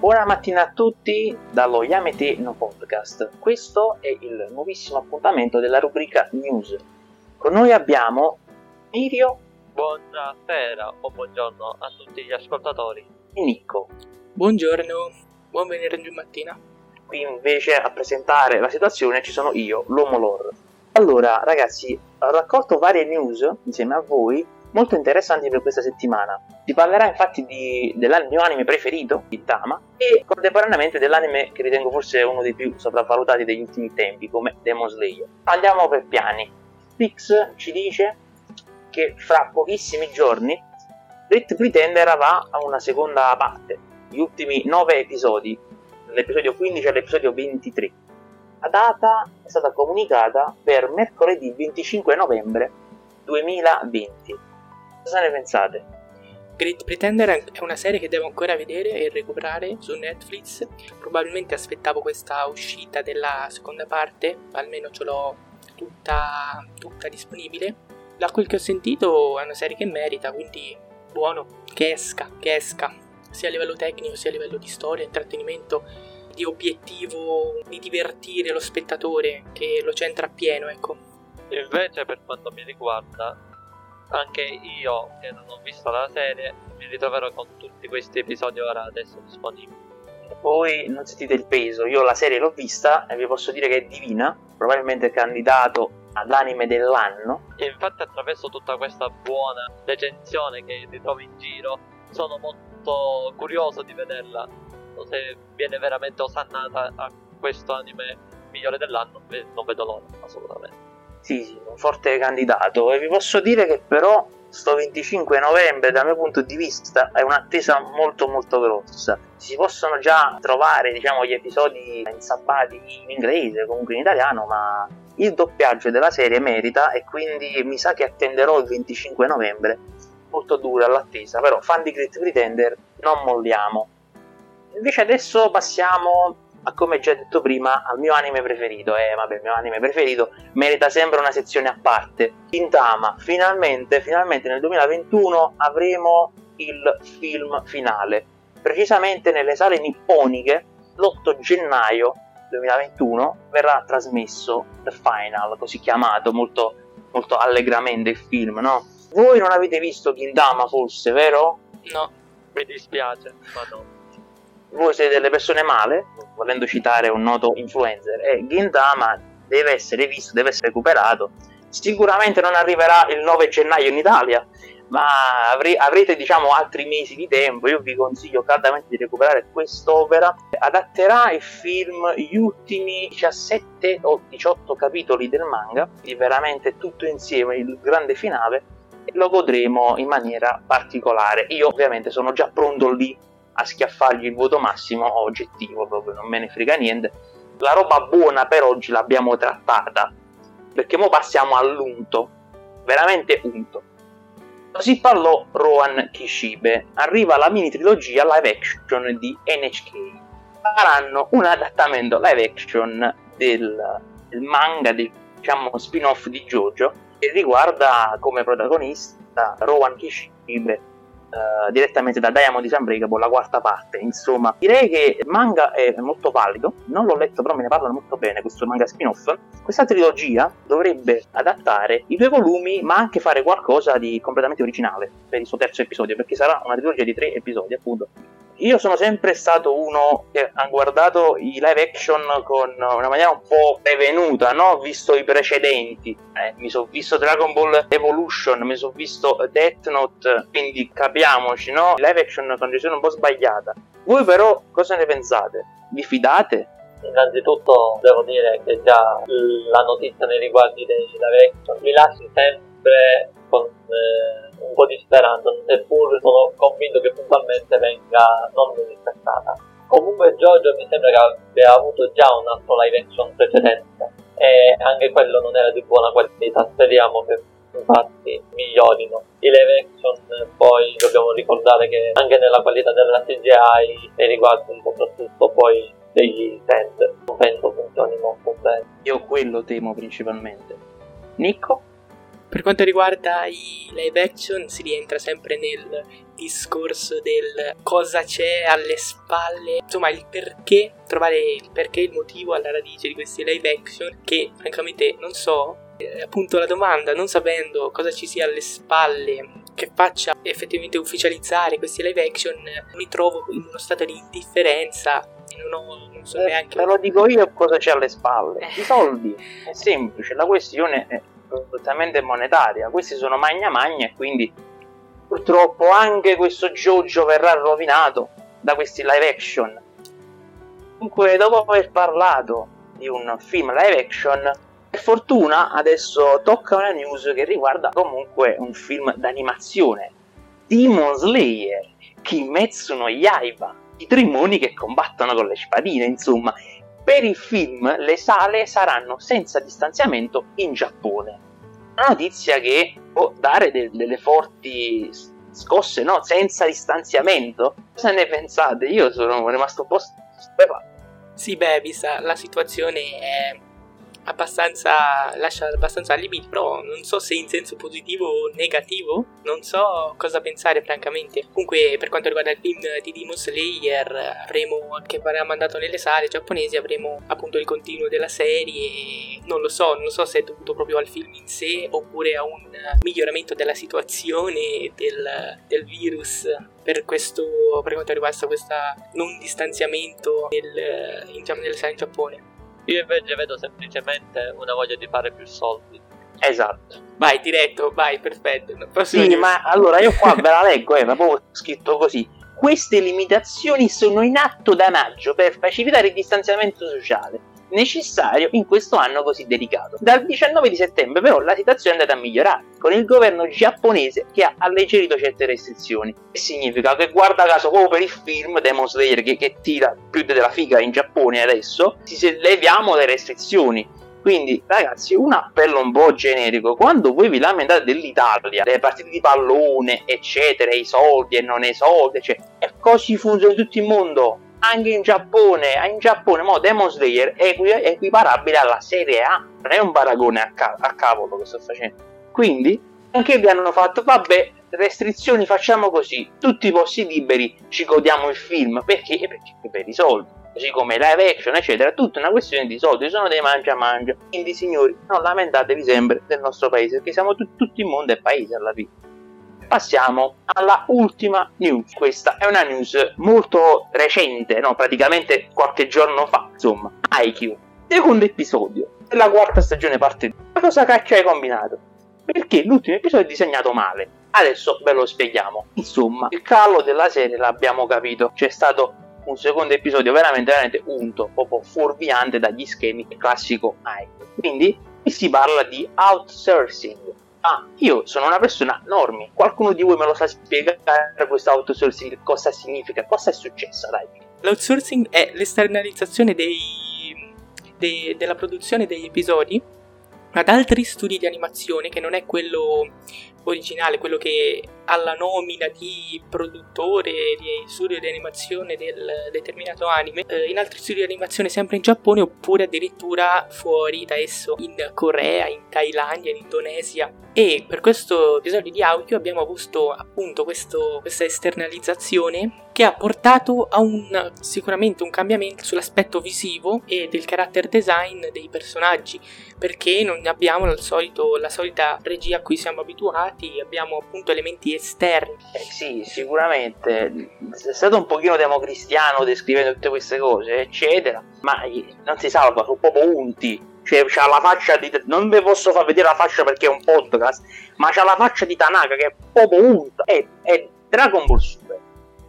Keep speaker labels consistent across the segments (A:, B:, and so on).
A: Buona mattina a tutti dallo Yamete No Podcast. Questo è il nuovissimo appuntamento della rubrica News. Con noi abbiamo Mirio
B: Buonasera o buongiorno a tutti gli ascoltatori.
A: e Nico.
C: Buongiorno, buon venerdì mattina.
A: Qui invece a presentare la situazione ci sono io, l'uomo lore. Allora, ragazzi, ho raccolto varie news insieme a voi molto interessanti per questa settimana. Si parlerà infatti di, del mio anime preferito, Gintama, e contemporaneamente dell'anime che ritengo forse uno dei più sopravvalutati degli ultimi tempi, come Demon Slayer. Andiamo per piani. Pix ci dice che fra pochissimi giorni Rit Pretender va a una seconda parte, gli ultimi 9 episodi, dall'episodio 15 all'episodio 23. La data è stata comunicata per mercoledì 25 novembre 2020. Cosa ne pensate?
C: Great Pretender è una serie che devo ancora vedere e recuperare su Netflix. Probabilmente aspettavo questa uscita della seconda parte, almeno ce l'ho tutta, tutta disponibile. Da quel che ho sentito è una serie che merita, quindi buono, che esca, che esca, sia a livello tecnico sia a livello di storia, intrattenimento, di obiettivo di divertire lo spettatore che lo centra appieno, ecco.
B: Invece per quanto mi riguarda, anche io che non ho visto la serie, mi ritroverò con tutti questi episodi ora adesso disponibili.
A: Voi non sentite il peso, io la serie l'ho vista e vi posso dire che è divina, probabilmente candidato all'anime dell'anno.
B: E infatti attraverso tutta questa buona recensione che ritrovo in giro, sono molto curioso di vederla. Se viene veramente osannata a questo anime migliore dell'anno, non vedo l'ora, assolutamente.
A: Sì, sì, un forte candidato. E vi posso dire che però sto 25 novembre, dal mio punto di vista, è un'attesa molto molto grossa. Si possono già trovare, diciamo, gli episodi insabbati in inglese, comunque in italiano, ma il doppiaggio della serie merita e quindi mi sa che attenderò il 25 novembre. Molto dura l'attesa, però fan di Great Pretender non molliamo. Invece adesso passiamo a come già detto prima al mio anime preferito. Eh, vabbè, il mio anime preferito merita sempre una sezione a parte. Gintama, finalmente, finalmente nel 2021 avremo il film finale. Precisamente nelle sale nipponiche l'8 gennaio 2021 verrà trasmesso The Final, così chiamato molto, molto allegramente il film, no? Voi non avete visto Gintama forse, vero?
C: No,
B: Mi dispiace, ma no.
A: Voi siete delle persone male, volendo citare un noto influencer, e Gintama deve essere visto, deve essere recuperato. Sicuramente non arriverà il 9 gennaio in Italia, ma avre- avrete diciamo altri mesi di tempo. Io vi consiglio caldamente di recuperare quest'opera. Adatterà il film gli ultimi 17 o 18 capitoli del manga, quindi veramente tutto insieme, il grande finale, lo godremo in maniera particolare. Io ovviamente sono già pronto lì a schiaffargli il voto massimo oggettivo, proprio non me ne frega niente. La roba buona per oggi l'abbiamo trattata, perché ora passiamo all'unto, veramente unto. Così parlò Rohan Kishibe. Arriva la mini trilogia live action di NHK. Faranno un adattamento live action del, del manga, del, diciamo spin-off di JoJo, che riguarda come protagonista Rowan Kishibe eh, direttamente da Diamond di Unbreakable, la quarta parte. Insomma, direi che il manga è molto valido. Non l'ho letto, però me ne parlano molto bene. Questo manga spin-off. Questa trilogia dovrebbe adattare i due volumi, ma anche fare qualcosa di completamente originale per il suo terzo episodio, perché sarà una trilogia di tre episodi, appunto. Io sono sempre stato uno che ha guardato i live action con una maniera un po' prevenuta, no? Visto i precedenti. Eh, mi sono visto Dragon Ball Evolution, mi sono visto Death Note, quindi capiamoci, no? Live action con decisione un po' sbagliata. Voi però cosa ne pensate? Vi fidate?
B: Innanzitutto devo dire che già la notizia nei riguardi dei live action mi lascia sempre con eh, un po' di speranza, seppur sono convinto che puntualmente venga non rispettata. Comunque Giorgio mi sembra che abbia avuto già un altro live action precedente e anche quello non era di buona qualità, speriamo che infatti migliorino. I live action poi dobbiamo ricordare che anche nella qualità della CGI e riguardano soprattutto poi degli stand non penso funzioni molto bene.
A: Io quello temo principalmente. Nico?
C: Per quanto riguarda i live action si rientra sempre nel discorso del cosa c'è alle spalle, insomma il perché, trovare il perché, il motivo alla radice di questi live action che francamente non so. Eh, appunto la domanda, non sapendo cosa ci sia alle spalle che faccia effettivamente ufficializzare questi live action, mi trovo in uno stato di indifferenza non, ho, non so
A: eh,
C: neanche.
A: Te lo dico io cosa c'è alle spalle. I soldi. È semplice, la questione è assolutamente monetaria. Questi sono magna magna e quindi purtroppo anche questo Jojo verrà rovinato da questi live action. Comunque, dopo aver parlato di un film live action, per fortuna adesso tocca una news che riguarda comunque un film d'animazione. Demon Slayer, Kimetsu no Yaiba, i trimoni che combattono con le spadine, insomma. Per il film le sale saranno senza distanziamento in Giappone. Una notizia che può dare de- delle forti scosse, no? Senza distanziamento. Cosa ne pensate? Io sono rimasto un po' stupefatto.
C: Sì, beh, vista la situazione è abbastanza lascia abbastanza limiti, però non so se in senso positivo o negativo, non so cosa pensare francamente. Comunque per quanto riguarda il film di Demon Slayer, avremo che verrà mandato nelle sale giapponesi, avremo appunto il continuo della serie, non lo so, non so se è dovuto proprio al film in sé oppure a un miglioramento della situazione del, del virus per questo per quanto riguarda questo non distanziamento nel, in, nelle sale in Giappone.
B: Io invece vedo semplicemente una voglia di fare più soldi.
A: Esatto.
C: Vai diretto, vai, perfetto.
A: Sì, news. ma allora io qua ve la leggo, eh, ma proprio scritto così. Queste limitazioni sono in atto da maggio per facilitare il distanziamento sociale necessario in questo anno così delicato. Dal 19 di settembre però la situazione è andata a migliorare, con il governo giapponese che ha alleggerito certe restrizioni. Che significa che guarda caso proprio per il film Demon Slayer che, che tira più della figa in Giappone adesso, si leviamo le restrizioni. Quindi, ragazzi, un appello un po' generico. Quando voi vi lamentate dell'Italia, delle partite di pallone, eccetera, i soldi e non i soldi, eccetera, e così funziona in tutto il mondo anche in Giappone, in Giappone mo Demon Slayer è equiparabile alla Serie A, non è un paragone a, ca- a cavolo che sto facendo. Quindi anche vi hanno fatto, vabbè, restrizioni facciamo così, tutti i posti liberi ci godiamo il film, perché? Perché per i soldi. Così come live action, eccetera, tutta una questione di soldi, sono dei mangia mangia. Quindi, signori, non lamentatevi sempre del nostro paese, perché siamo tutti, tutto il mondo è paese alla fine passiamo alla ultima news. Questa è una news molto recente, no? praticamente qualche giorno fa, insomma. IQ, secondo episodio della quarta stagione parte 2. Ma cosa cacchio hai combinato? Perché l'ultimo episodio è disegnato male. Adesso ve lo spieghiamo. Insomma, il calo della serie l'abbiamo capito. C'è stato un secondo episodio veramente, veramente unto, proprio fuorviante dagli schemi classico IQ. Quindi si parla di outsourcing Ah, io sono una persona normi. Qualcuno di voi me lo sa spiegare questo outsourcing cosa significa? Cosa è successo, dai?
C: L'outsourcing è l'esternalizzazione dei, dei, della produzione degli episodi ad altri studi di animazione che non è quello originale, quello che ha la nomina di produttore di studio di animazione del determinato anime, eh, in altri studi di animazione sempre in Giappone oppure addirittura fuori da esso in Corea, in Thailandia, in Indonesia. E per questo episodio di audio abbiamo avuto appunto questo, questa esternalizzazione che ha portato a un sicuramente un cambiamento sull'aspetto visivo e del character design dei personaggi perché non abbiamo solito, la solita regia a cui siamo abituati abbiamo appunto elementi esterni.
A: Eh sì sicuramente. È stato un pochino democristiano descrivendo tutte queste cose eccetera ma non si salva sono proprio unti. Cioè c'ha la faccia di non vi posso far vedere la faccia perché è un podcast ma c'ha la faccia di Tanaka che è proprio unta. È, è Dragon Ball Super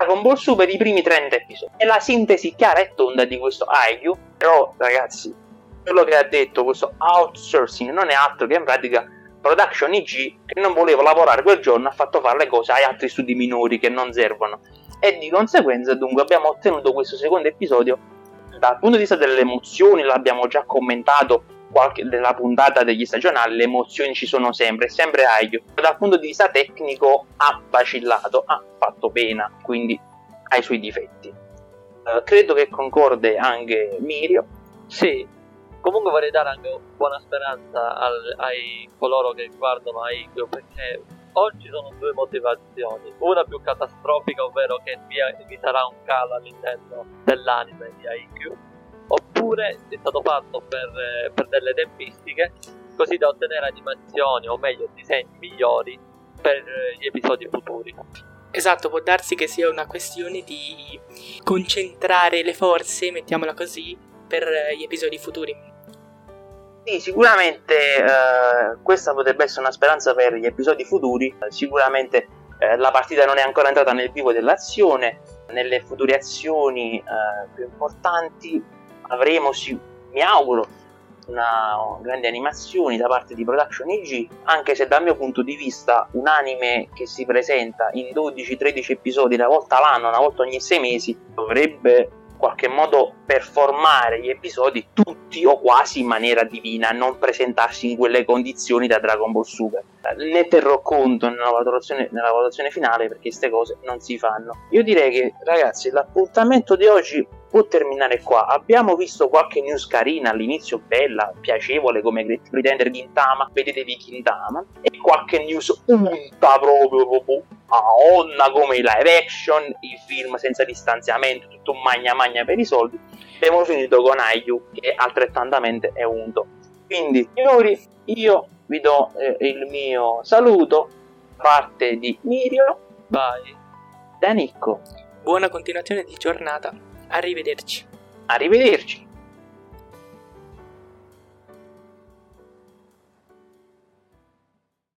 A: Dragon Ball Super i primi 30 episodi. È la sintesi chiara e tonda di questo IQ. Però, ragazzi, quello che ha detto questo outsourcing non è altro che in pratica Production IG che non voleva lavorare quel giorno ha fatto fare le cose ai altri studi minori che non servono. E di conseguenza, dunque, abbiamo ottenuto questo secondo episodio. Dal punto di vista delle emozioni, l'abbiamo già commentato qualche, della puntata degli stagionali, le emozioni ci sono sempre, sempre Aglio. Dal punto di vista tecnico ha vacillato, ha fatto pena, quindi ha i suoi difetti. Uh, credo che concorde anche Mirio.
B: Sì, Comunque vorrei dare anche buona speranza al, ai coloro che guardano Aikyo perché oggi sono due motivazioni. Una più catastrofica, ovvero che vi, vi sarà un calo all'interno dell'anime di Aikyo, oppure è stato fatto per, per delle tempistiche così da ottenere animazioni o meglio disegni migliori per gli episodi futuri.
C: Esatto, può darsi che sia una questione di concentrare le forze, mettiamola così, per gli episodi futuri.
A: Sì, sicuramente eh, questa potrebbe essere una speranza per gli episodi futuri. Sicuramente eh, la partita non è ancora entrata nel vivo dell'azione. Nelle future azioni eh, più importanti avremo, sì, mi auguro, una, grande animazione da parte di Production IG, anche se dal mio punto di vista un anime che si presenta in 12-13 episodi una volta l'anno, una volta ogni 6 mesi, dovrebbe qualche modo performare gli episodi tutti o quasi in maniera divina, non presentarsi in quelle condizioni da Dragon Ball Super. Ne terrò conto nella valutazione, nella valutazione finale perché queste cose non si fanno. Io direi che ragazzi l'appuntamento di oggi può terminare qua. Abbiamo visto qualche news carina all'inizio, bella, piacevole come Pretender Gintama, vedetevi Gintama, e qualche news unta proprio, proprio a onna come i live action, i film senza distanziamento, tutto un magna magna per i soldi. Abbiamo finito con Ayu che altrettantamente è unto. Quindi, signori, io vi do eh, il mio saluto da parte di Mirio.
B: Bye.
A: Da Nicco.
C: Buona continuazione di giornata. Arrivederci.
A: Arrivederci.